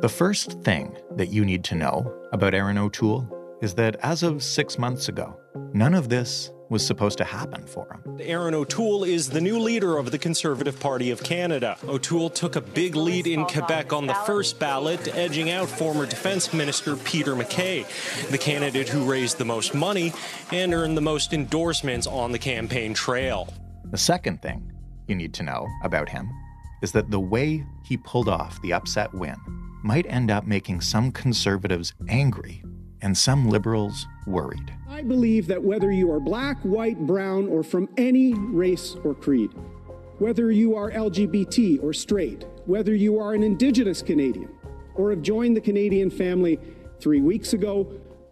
The first thing that you need to know about Erin O'Toole is that as of six months ago, none of this was supposed to happen for him. Erin O'Toole is the new leader of the Conservative Party of Canada. O'Toole took a big lead in Quebec on the first ballot, edging out former Defence Minister Peter MacKay, the candidate who raised the most money and earned the most endorsements on the campaign trail. The second thing you need to know about him is that the way he pulled off the upset win might end up making some conservatives angry and some liberals worried. I believe that whether you are black, white, brown, or from any race or creed, whether you are LGBT or straight, whether you are an Indigenous Canadian or have joined the Canadian family three weeks ago,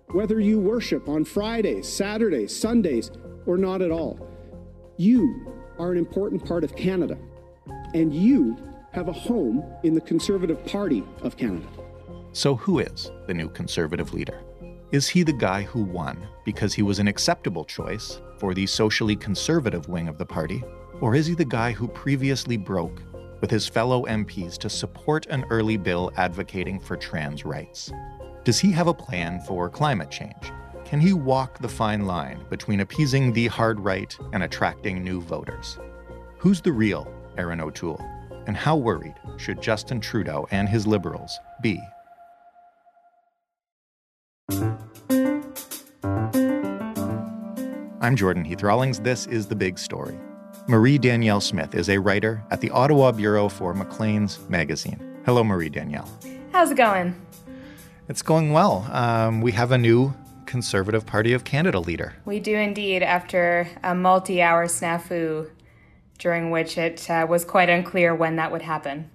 whether you worship on Fridays, Saturdays, Sundays, or not at all, you are an important part of Canada, and you have a home in the Conservative Party of Canada. So, who is the new conservative leader? Is he the guy who won because he was an acceptable choice for the socially conservative wing of the party? Or is he the guy who previously broke with his fellow MPs to support an early bill advocating for trans rights? Does he have a plan for climate change? Can he walk the fine line between appeasing the hard right and attracting new voters? Who's the real Erin O'Toole? And how worried should Justin Trudeau and his Liberals be I'm Jordan Heath Rawlings. This is The Big Story. Marie Danielle Smith is a writer at the Ottawa Bureau for Maclean's magazine. Hello, Marie Danielle. How's it going? It's going well. Um, we have a new Conservative Party of Canada leader. We do indeed, after a multi hour snafu during which it uh, was quite unclear when that would happen.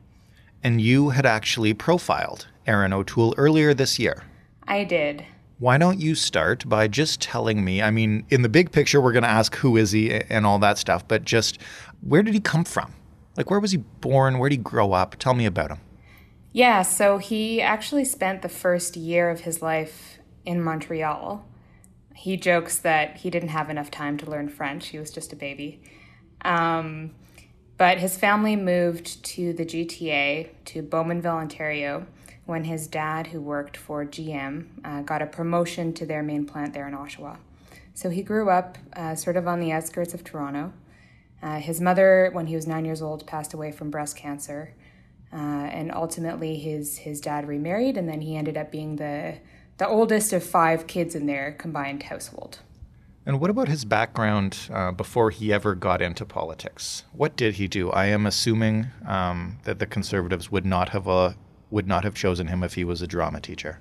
And you had actually profiled Erin O'Toole earlier this year. I did. Why don't you start by just telling me? I mean, in the big picture, we're going to ask who is he and all that stuff, but just where did he come from? Like, where was he born? Where did he grow up? Tell me about him. Yeah, so he actually spent the first year of his life in Montreal. He jokes that he didn't have enough time to learn French, he was just a baby. Um, but his family moved to the GTA, to Bowmanville, Ontario when his dad, who worked for GM, uh, got a promotion to their main plant there in Oshawa. So he grew up uh, sort of on the outskirts of Toronto. Uh, his mother, when he was nine years old, passed away from breast cancer. Uh, and ultimately, his, his dad remarried, and then he ended up being the, the oldest of five kids in their combined household. And what about his background uh, before he ever got into politics? What did he do? I am assuming um, that the Conservatives would not have uh, would not have chosen him if he was a drama teacher?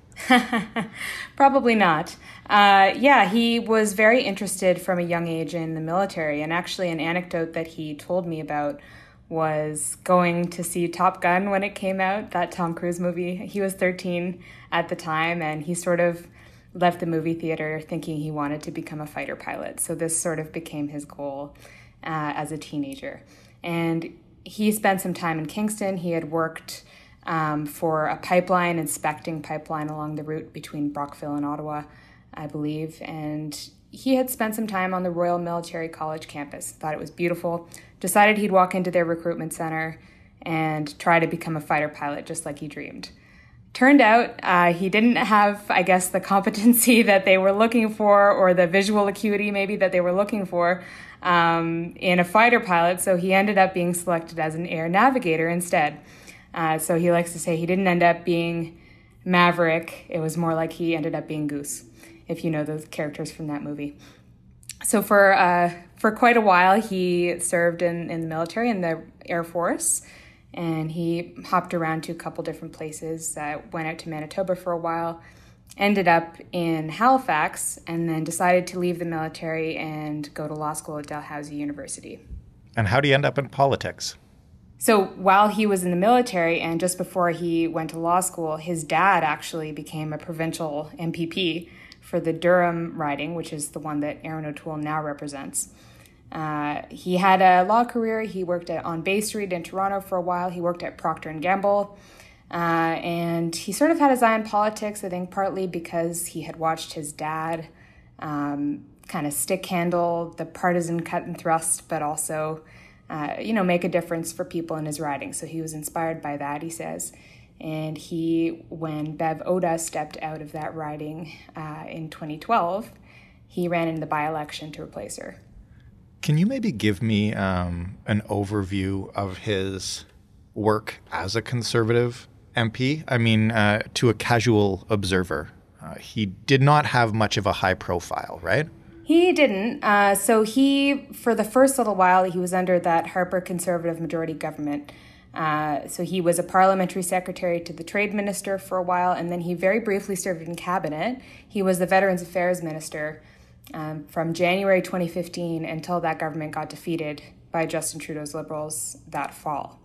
Probably not. Uh, yeah, he was very interested from a young age in the military. And actually, an anecdote that he told me about was going to see Top Gun when it came out, that Tom Cruise movie. He was 13 at the time, and he sort of left the movie theater thinking he wanted to become a fighter pilot. So this sort of became his goal uh, as a teenager. And he spent some time in Kingston. He had worked um, for a pipeline, inspecting pipeline along the route between Brockville and Ottawa, I believe. And he had spent some time on the Royal Military College campus, thought it was beautiful, decided he'd walk into their recruitment center and try to become a fighter pilot just like he dreamed. Turned out uh, he didn't have, I guess, the competency that they were looking for or the visual acuity maybe that they were looking for um, in a fighter pilot, so he ended up being selected as an air navigator instead. Uh, so he likes to say he didn't end up being Maverick. It was more like he ended up being Goose, if you know the characters from that movie. So for uh, for quite a while, he served in, in the military in the Air Force, and he hopped around to a couple different places. Uh, went out to Manitoba for a while, ended up in Halifax, and then decided to leave the military and go to law school at Dalhousie University. And how do you end up in politics? So while he was in the military and just before he went to law school, his dad actually became a provincial MPP for the Durham riding, which is the one that Erin O'Toole now represents. Uh, he had a law career. He worked at, on Bay Street in Toronto for a while. He worked at Procter and Gamble, uh, and he sort of had his eye on politics. I think partly because he had watched his dad um, kind of stick handle the partisan cut and thrust, but also uh, you know, make a difference for people in his riding. So he was inspired by that, he says. And he, when Bev Oda stepped out of that riding uh, in 2012, he ran in the by election to replace her. Can you maybe give me um, an overview of his work as a conservative MP? I mean, uh, to a casual observer, uh, he did not have much of a high profile, right? He didn't. Uh, so he, for the first little while, he was under that Harper conservative majority government. Uh, so he was a parliamentary secretary to the trade minister for a while, and then he very briefly served in cabinet. He was the Veterans Affairs minister um, from January 2015 until that government got defeated by Justin Trudeau's Liberals that fall.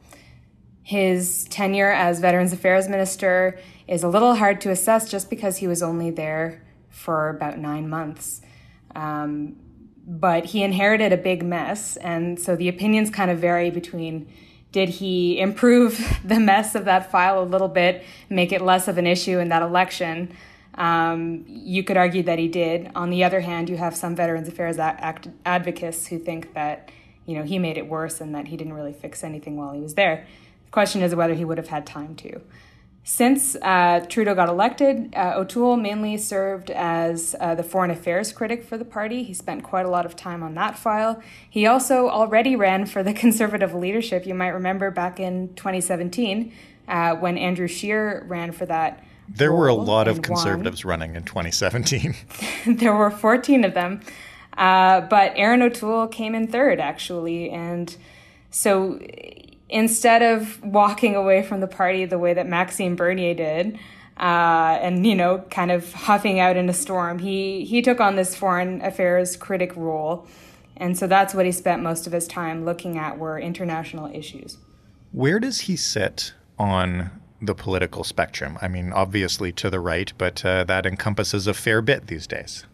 His tenure as Veterans Affairs Minister is a little hard to assess just because he was only there for about nine months. Um, but he inherited a big mess. And so the opinions kind of vary between did he improve the mess of that file a little bit, make it less of an issue in that election? Um, you could argue that he did. On the other hand, you have some Veterans Affairs act- advocates who think that you know he made it worse and that he didn't really fix anything while he was there. The question is whether he would have had time to. Since uh, Trudeau got elected, uh, O'Toole mainly served as uh, the foreign affairs critic for the party. He spent quite a lot of time on that file. He also already ran for the Conservative leadership. You might remember back in 2017 uh, when Andrew Scheer ran for that. There were a lot of conservatives won. running in 2017. there were 14 of them. Uh, but Erin O'Toole came in third, actually. And so instead of walking away from the party the way that Maxime Bernier did, uh, and you know, kind of huffing out in a storm, he he took on this foreign affairs critic role, and so that's what he spent most of his time looking at were international issues. Where does he sit on the political spectrum? I mean, obviously to the right, but uh, that encompasses a fair bit these days.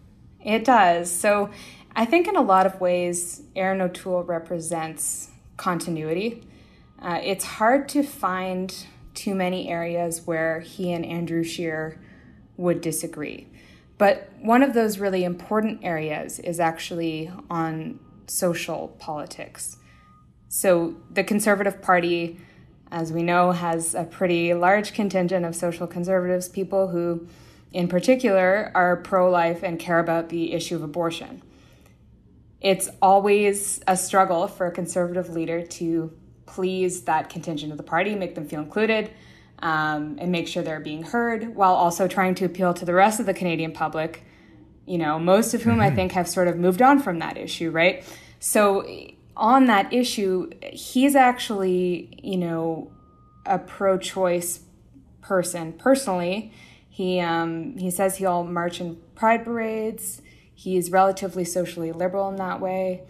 It does. So, I think in a lot of ways, Erin O'Toole represents continuity. Uh, it's hard to find too many areas where he and Andrew Scheer would disagree. But one of those really important areas is actually on social politics. So the Conservative Party, as we know, has a pretty large contingent of social conservatives, people who, in particular, are pro life and care about the issue of abortion. It's always a struggle for a conservative leader to please that contingent of the party, make them feel included, um, and make sure they're being heard, while also trying to appeal to the rest of the Canadian public, you know, most of whom mm-hmm. I think have sort of moved on from that issue, right? So, on that issue, he's actually, you know, a pro choice person personally. He, um, he says he'll march in pride parades. He's relatively socially liberal in that way.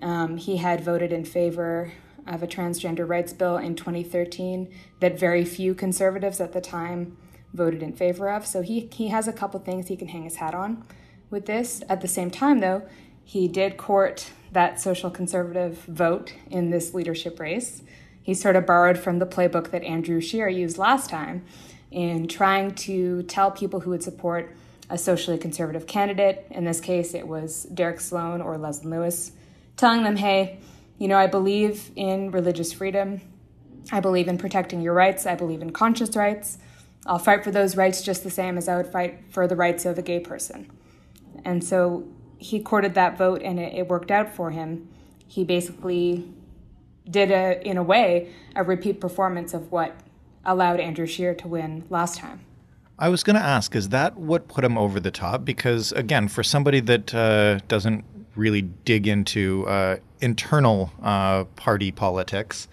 Um, he had voted in favor of a transgender rights bill in 2013 that very few conservatives at the time voted in favor of. So he, he has a couple things he can hang his hat on with this. At the same time, though, he did court that social conservative vote in this leadership race. He sort of borrowed from the playbook that Andrew Scheer used last time in trying to tell people who would support a socially conservative candidate. In this case, it was Derek Sloan or Leslyn Lewis, telling them, hey, you know, I believe in religious freedom. I believe in protecting your rights. I believe in conscious rights. I'll fight for those rights just the same as I would fight for the rights of a gay person. And so he courted that vote and it, it worked out for him. He basically did, a, in a way, a repeat performance of what allowed Andrew Scheer to win last time. I was going to ask, is that what put him over the top? Because, again, for somebody that uh, doesn't really dig into uh, internal uh, party politics,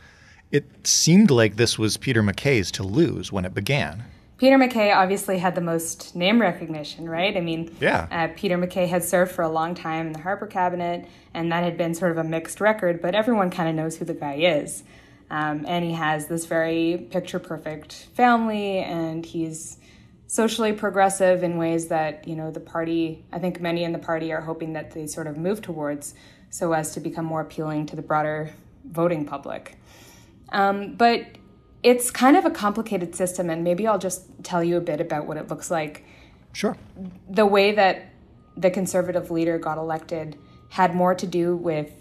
it seemed like this was Peter MacKay's to lose when it began. Peter MacKay obviously had the most name recognition, right? I mean, yeah. Uh, Peter MacKay had served for a long time in the Harper cabinet, and that had been sort of a mixed record, but everyone kind of knows who the guy is. Um, and he has this very picture perfect family, and he's socially progressive in ways that you know the party. I think many in the party are hoping that they sort of move towards, so as to become more appealing to the broader voting public. Um, but it's kind of a complicated system, and maybe I'll just tell you a bit about what it looks like. Sure. The way that the conservative leader got elected had more to do with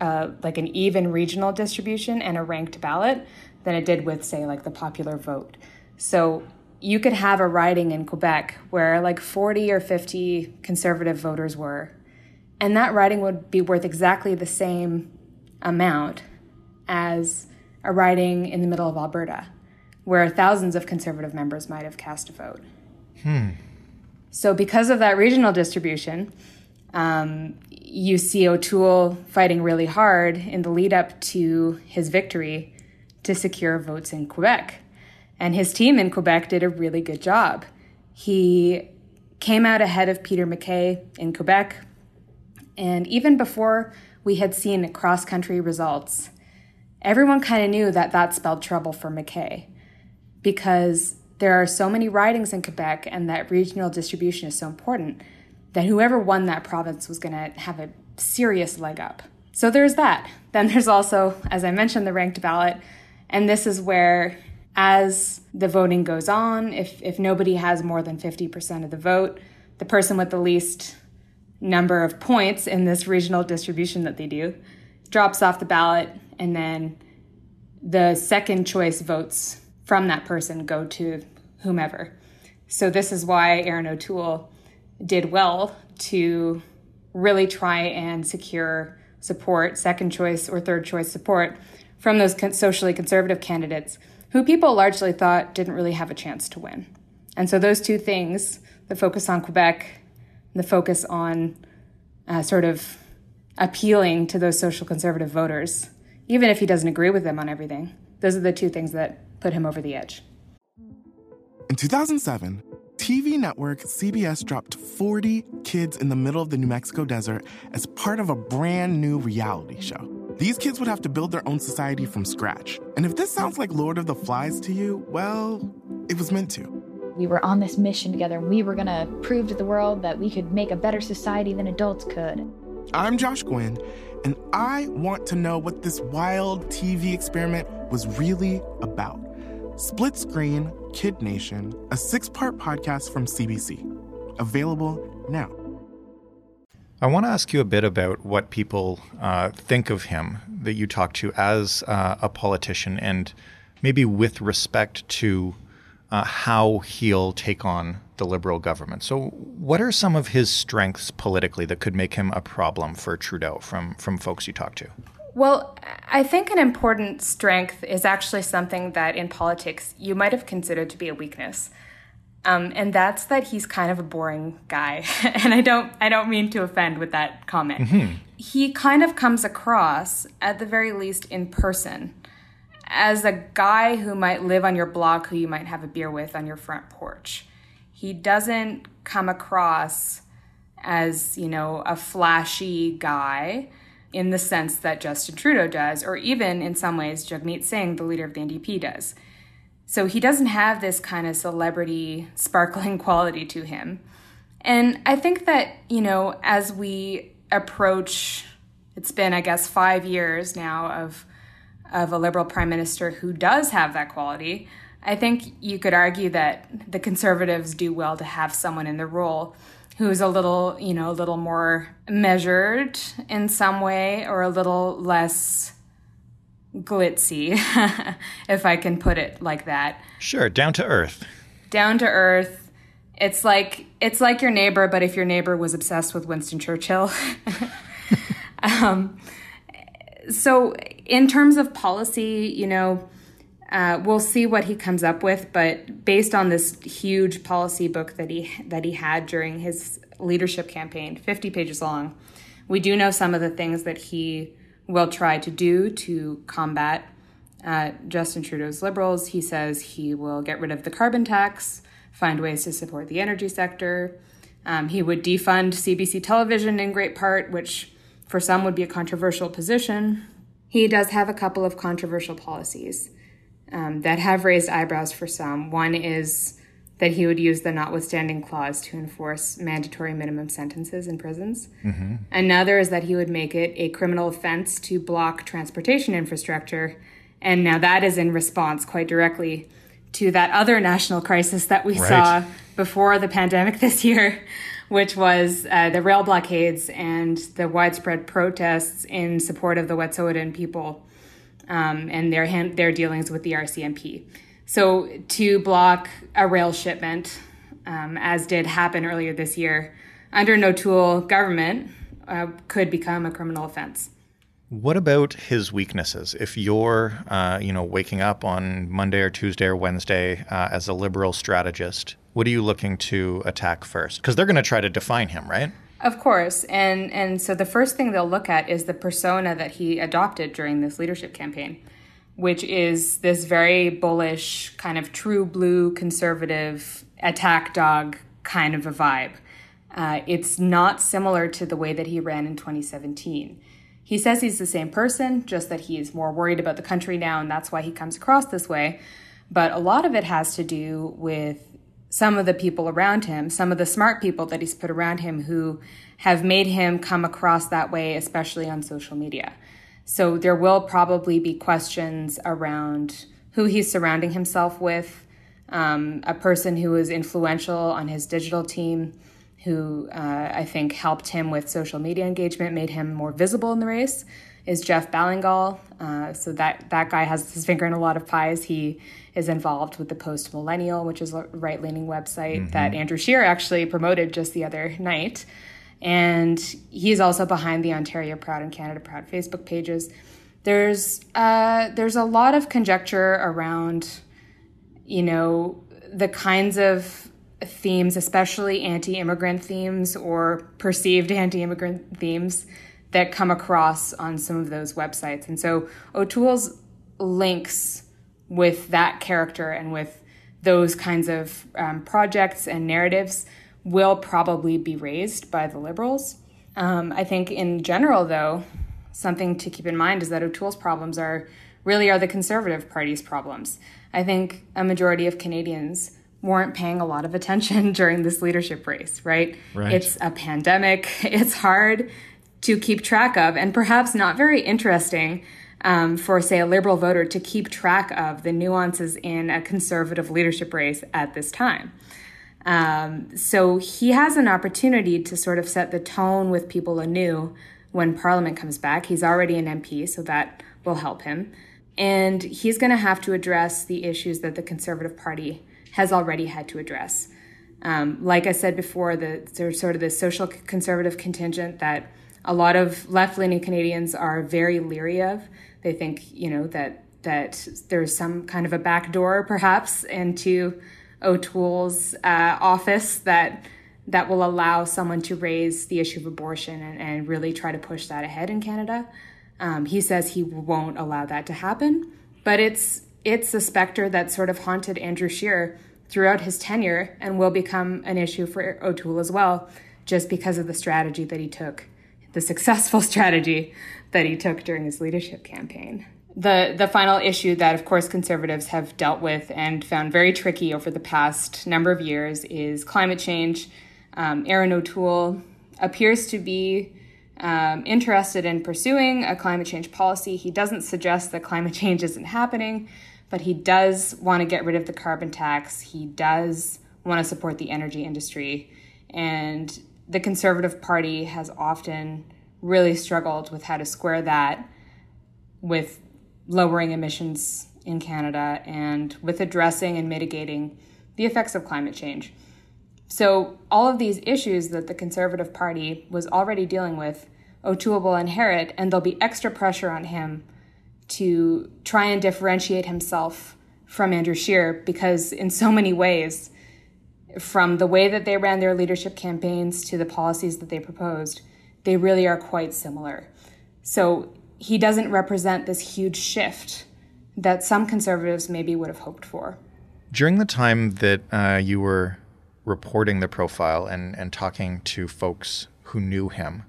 uh, like an even regional distribution and a ranked ballot than it did with, say, like the popular vote. So you could have a riding in Quebec where like 40 or 50 conservative voters were, and that riding would be worth exactly the same amount as a riding in the middle of Alberta, where thousands of conservative members might have cast a vote. Hmm. So, because of that regional distribution, um, you see O'Toole fighting really hard in the lead up to his victory to secure votes in Quebec. And his team in Quebec did a really good job. He came out ahead of Peter MacKay in Quebec. And even before we had seen cross country results, everyone kind of knew that that spelled trouble for MacKay because there are so many ridings in Quebec and that regional distribution is so important that whoever won that province was going to have a serious leg up. So there's that. Then there's also, as I mentioned, the ranked ballot. And this is where, as the voting goes on, if, if nobody has more than 50% of the vote, the person with the least number of points in this regional distribution that they do drops off the ballot, and then the second choice votes from that person go to whomever. So, this is why Erin O'Toole did well to really try and secure support, second choice or third choice support from those socially conservative candidates who people largely thought didn't really have a chance to win. And so those two things, the focus on Quebec, the focus on uh, sort of appealing to those social conservative voters, even if he doesn't agree with them on everything, those are the two things that put him over the edge. In 2007, TV network CBS dropped 40 kids in the middle of the New Mexico desert as part of a brand new reality show. These kids would have to build their own society from scratch. And if this sounds like Lord of the Flies to you, well, it was meant to. We were on this mission together and we were going to prove to the world that we could make a better society than adults could. I'm Josh Gwynn, and I want to know what this wild TV experiment was really about. Split Screen Kid Nation, a six part podcast from CBC. Available now. I want to ask you a bit about what people uh, think of him that you talk to as uh, a politician and maybe with respect to uh, how he'll take on the Liberal government. So, what are some of his strengths politically that could make him a problem for Trudeau from, from folks you talk to? Well, I think an important strength is actually something that in politics you might have considered to be a weakness. Um, and that's that he's kind of a boring guy. and I don't I don't mean to offend with that comment. Mm-hmm. He kind of comes across, at the very least in person, as a guy who might live on your block who you might have a beer with on your front porch. He doesn't come across as, you know, a flashy guy in the sense that Justin Trudeau does, or even in some ways Jagmeet Singh, the leader of the NDP, does. So he doesn't have this kind of celebrity sparkling quality to him. And I think that, you know, as we approach, it's been, I guess, five years now of, of a liberal prime minister who does have that quality, I think you could argue that the conservatives do well to have someone in the role who's a little, you know, a little more measured in some way or a little less glitzy, if I can put it like that. Sure, down to earth. Down to earth. It's like it's like your neighbor, but if your neighbor was obsessed with Winston Churchill. um, so, in terms of policy, you know, uh, we'll see what he comes up with, but based on this huge policy book that he that he had during his leadership campaign, 50 pages long, we do know some of the things that he will try to do to combat uh, Justin Trudeau's liberals. He says he will get rid of the carbon tax, find ways to support the energy sector. Um, he would defund CBC television in great part, which for some would be a controversial position. he does have a couple of controversial policies um, that have raised eyebrows for some. One is that he would use the notwithstanding clause to enforce mandatory minimum sentences in prisons. Mm-hmm. Another is that he would make it a criminal offense to block transportation infrastructure. And now that is in response quite directly to that other national crisis that we right. saw before the pandemic this year, which was uh, the rail blockades and the widespread protests in support of the Wet'suwet'en people um, and their hand, their dealings with the RCMP. So to block a rail shipment, um, as did happen earlier this year, under an O'Toole government, uh, could become a criminal offense. What about his weaknesses? If you're, uh, you know, waking up on Monday or Tuesday or Wednesday uh, as a liberal strategist, what are you looking to attack first? Because they're going to try to define him, right? Of course, and and so the first thing they'll look at is the persona that he adopted during this leadership campaign, which is this very bullish, kind of true blue conservative attack dog kind of a vibe. Uh, it's not similar to the way that he ran in 2017. He says he's the same person, just that he's more worried about the country now, and that's why he comes across this way. But a lot of it has to do with some of the people around him, some of the smart people that he's put around him who have made him come across that way, especially on social media. So there will probably be questions around who he's surrounding himself with, um, a person who is influential on his digital team, who uh, I think helped him with social media engagement, made him more visible in the race, is Jeff Ballingall. Uh, so that that guy has his finger in a lot of pies. He is involved with the Post Millennial, which is a right leaning website mm-hmm. that Andrew Scheer actually promoted just the other night. And he's also behind the Ontario Proud and Canada Proud Facebook pages. There's uh, there's a lot of conjecture around, you know, the kinds of themes, especially anti-immigrant themes or perceived anti-immigrant themes that come across on some of those websites. And so O'Toole's links with that character and with those kinds of um, projects and narratives will probably be raised by the liberals. Um, I think in general, though, something to keep in mind is that O'Toole's problems are really are the Conservative Party's problems. I think a majority of Canadians weren't paying a lot of attention during this leadership race, right? right? It's a pandemic. It's hard to keep track of, and perhaps not very interesting um, for, say, a liberal voter to keep track of the nuances in a conservative leadership race at this time. Um, so he has an opportunity to sort of set the tone with people anew when Parliament comes back. He's already an MP, so that will help him. And he's going to have to address the issues that the Conservative Party has already had to address. Um, like I said before, the, there's sort of the social conservative contingent that a lot of left leaning Canadians are very leery of. They think, you know, that that there's some kind of a back door, perhaps, into O'Toole's uh, office that that will allow someone to raise the issue of abortion and, and really try to push that ahead in Canada. Um, he says he won't allow that to happen, but it's it's a specter that sort of haunted Andrew Scheer throughout his tenure and will become an issue for O'Toole as well, just because of the strategy that he took, the successful strategy that he took during his leadership campaign. The, the final issue that, of course, conservatives have dealt with and found very tricky over the past number of years is climate change. Um, Erin O'Toole appears to be um, interested in pursuing a climate change policy. He doesn't suggest that climate change isn't happening, but he does want to get rid of the carbon tax. He does want to support the energy industry. And the Conservative Party has often really struggled with how to square that with lowering emissions in Canada and with addressing and mitigating the effects of climate change. So, all of these issues that the Conservative Party was already dealing with, O'Toole will inherit, and there'll be extra pressure on him to try and differentiate himself from Andrew Scheer because, in so many ways, from the way that they ran their leadership campaigns to the policies that they proposed, they really are quite similar. So he doesn't represent this huge shift that some conservatives maybe would have hoped for. During the time that uh, you were reporting the profile and, and talking to folks who knew him,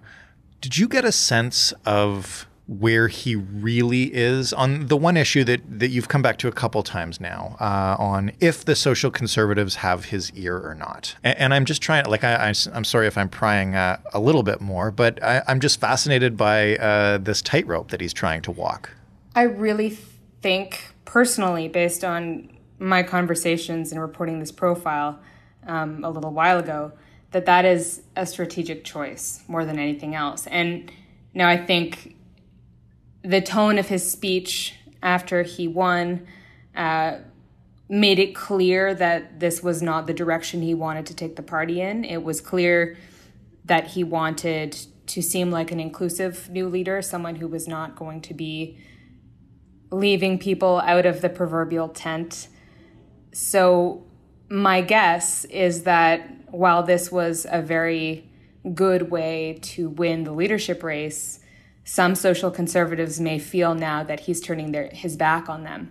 did you get a sense of where he really is on the one issue that, that you've come back to a couple times now uh, on if the social conservatives have his ear or not. And, and I'm just trying, like, I, am sorry if I'm prying uh, a little bit more, but I, am just fascinated by uh, this tightrope that he's trying to walk. I really think, personally, based on my conversations and reporting this profile um, a little while ago, that that is a strategic choice more than anything else. And now I think the tone of his speech after he won uh, made it clear that this was not the direction he wanted to take the party in. It was clear that he wanted to seem like an inclusive new leader, someone who was not going to be leaving people out of the proverbial tent. So, my guess is that while this was a very good way to win the leadership race, some social conservatives may feel now that he's turning their, his back on them.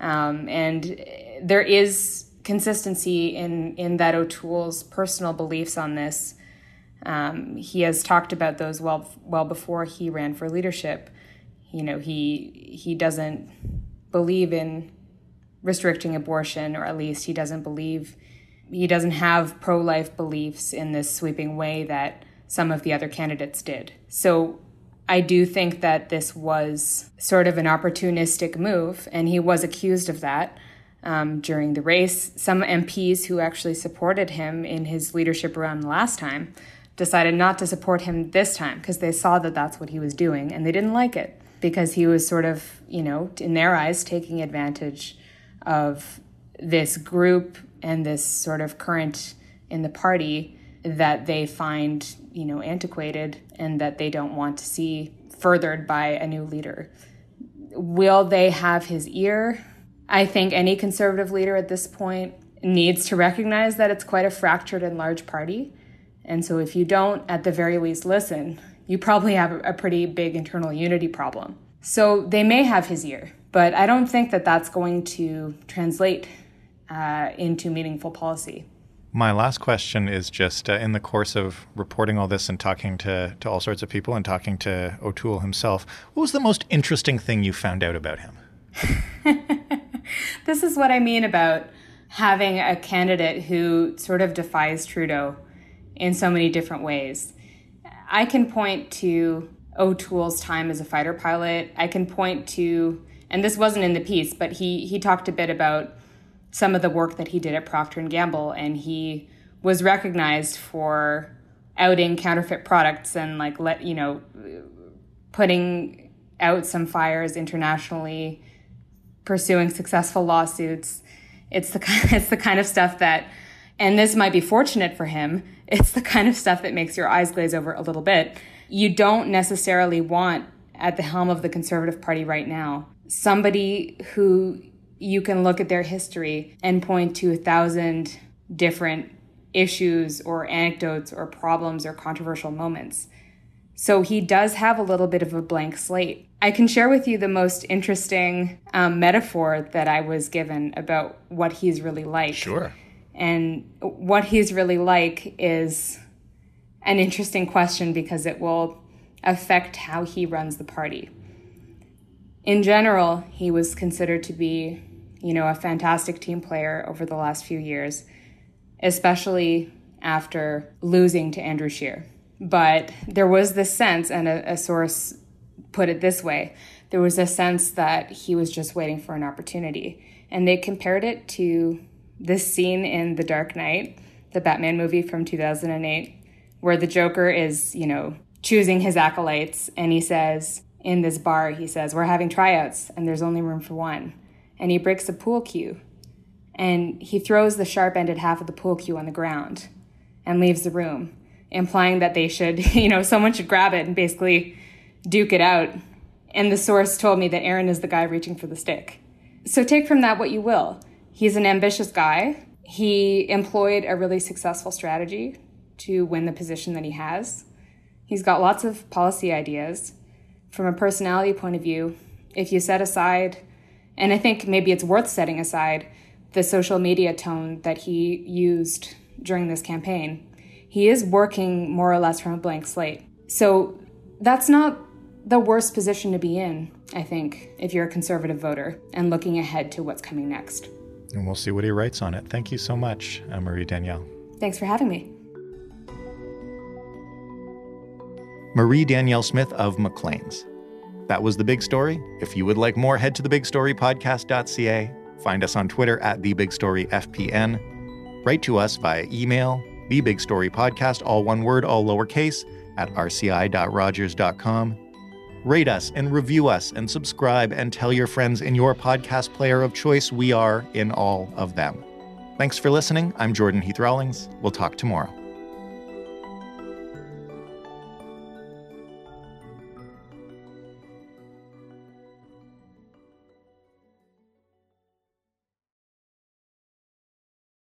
Um, and there is consistency in, in that O'Toole's personal beliefs on this. Um, he has talked about those well, well before he ran for leadership. You know, he, he doesn't believe in restricting abortion, or at least he doesn't believe, he doesn't have pro life beliefs in this sweeping way that some of the other candidates did. So I do think that this was sort of an opportunistic move, and he was accused of that um, during the race. Some MPs who actually supported him in his leadership run last time decided not to support him this time because they saw that that's what he was doing and they didn't like it because he was sort of, you know, in their eyes, taking advantage of this group and this sort of current in the party that they find, you know, antiquated and that they don't want to see furthered by a new leader. Will they have his ear? I think any conservative leader at this point needs to recognize that it's quite a fractured and large party. And so if you don't, at the very least, listen, you probably have a pretty big internal unity problem. So they may have his ear, but I don't think that that's going to translate uh, into meaningful policy. My last question is just uh, in the course of reporting all this and talking to, to all sorts of people and talking to O'Toole himself, what was the most interesting thing you found out about him? this is what I mean about having a candidate who sort of defies Trudeau in so many different ways. I can point to O'Toole's time as a fighter pilot. I can point to, and this wasn't in the piece, but he he talked a bit about some of the work that he did at Procter and Gamble, and he was recognized for outing counterfeit products and like let you know putting out some fires internationally, pursuing successful lawsuits. It's the it's the kind of stuff that, and this might be fortunate for him. It's the kind of stuff that makes your eyes glaze over a little bit. You don't necessarily want at the helm of the Conservative Party right now somebody who you can look at their history and point to a thousand different issues or anecdotes or problems or controversial moments. So he does have a little bit of a blank slate. I can share with you the most interesting um, metaphor that I was given about what he's really like. Sure. And what he's really like is an interesting question because it will affect how he runs the party. In general, he was considered to be you know, a fantastic team player over the last few years, especially after losing to Andrew Scheer. But there was this sense, and a, a source put it this way there was a sense that he was just waiting for an opportunity. And they compared it to this scene in The Dark Knight, the Batman movie from 2008, where the Joker is, you know, choosing his acolytes and he says, in this bar, he says, We're having tryouts and there's only room for one and he breaks a pool cue. And he throws the sharp ended half of the pool cue on the ground and leaves the room, implying that they should, you know, someone should grab it and basically duke it out. And the source told me that Erin is the guy reaching for the stick. So take from that what you will. He's an ambitious guy. He employed a really successful strategy to win the position that he has. He's got lots of policy ideas. From a personality point of view, if you set aside and I think maybe it's worth setting aside the social media tone that he used during this campaign. He is working more or less from a blank slate. So that's not the worst position to be in, I think, if you're a conservative voter and looking ahead to what's coming next. And we'll see what he writes on it. Thank you so much, Marie Danielle. Thanks for having me. Marie Danielle Smith of Maclean's. That was the big story. If you would like more, head to thebigstorypodcast.ca. Find us on Twitter at thebigstoryfpn. Write to us via email, thebigstorypodcast, all one word, all lowercase, at rci.rogers.com. Rate us and review us and subscribe and tell your friends in your podcast player of choice. We are in all of them. Thanks for listening. I'm Jordan Heath Rawlings. We'll talk tomorrow.